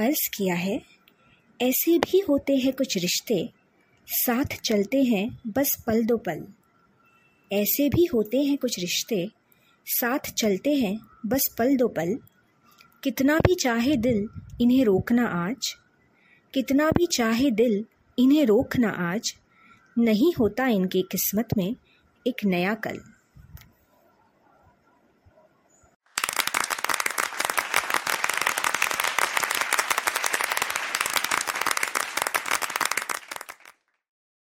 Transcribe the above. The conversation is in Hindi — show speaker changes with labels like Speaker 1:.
Speaker 1: अर्ज़ किया है। ऐसे भी होते हैं कुछ रिश्ते। साथ चलते हैं, बस पल दो पल। ऐसे भी होते हैं कुछ रिश्ते। साथ चलते हैं, बस पल दो पल। कितना भी चाहे दिल, इन्हें रोकना आज। कितना भी चाहे दिल, इन्हें रोकना आज। नहीं होता इनकी किस्मत में एक नया कल।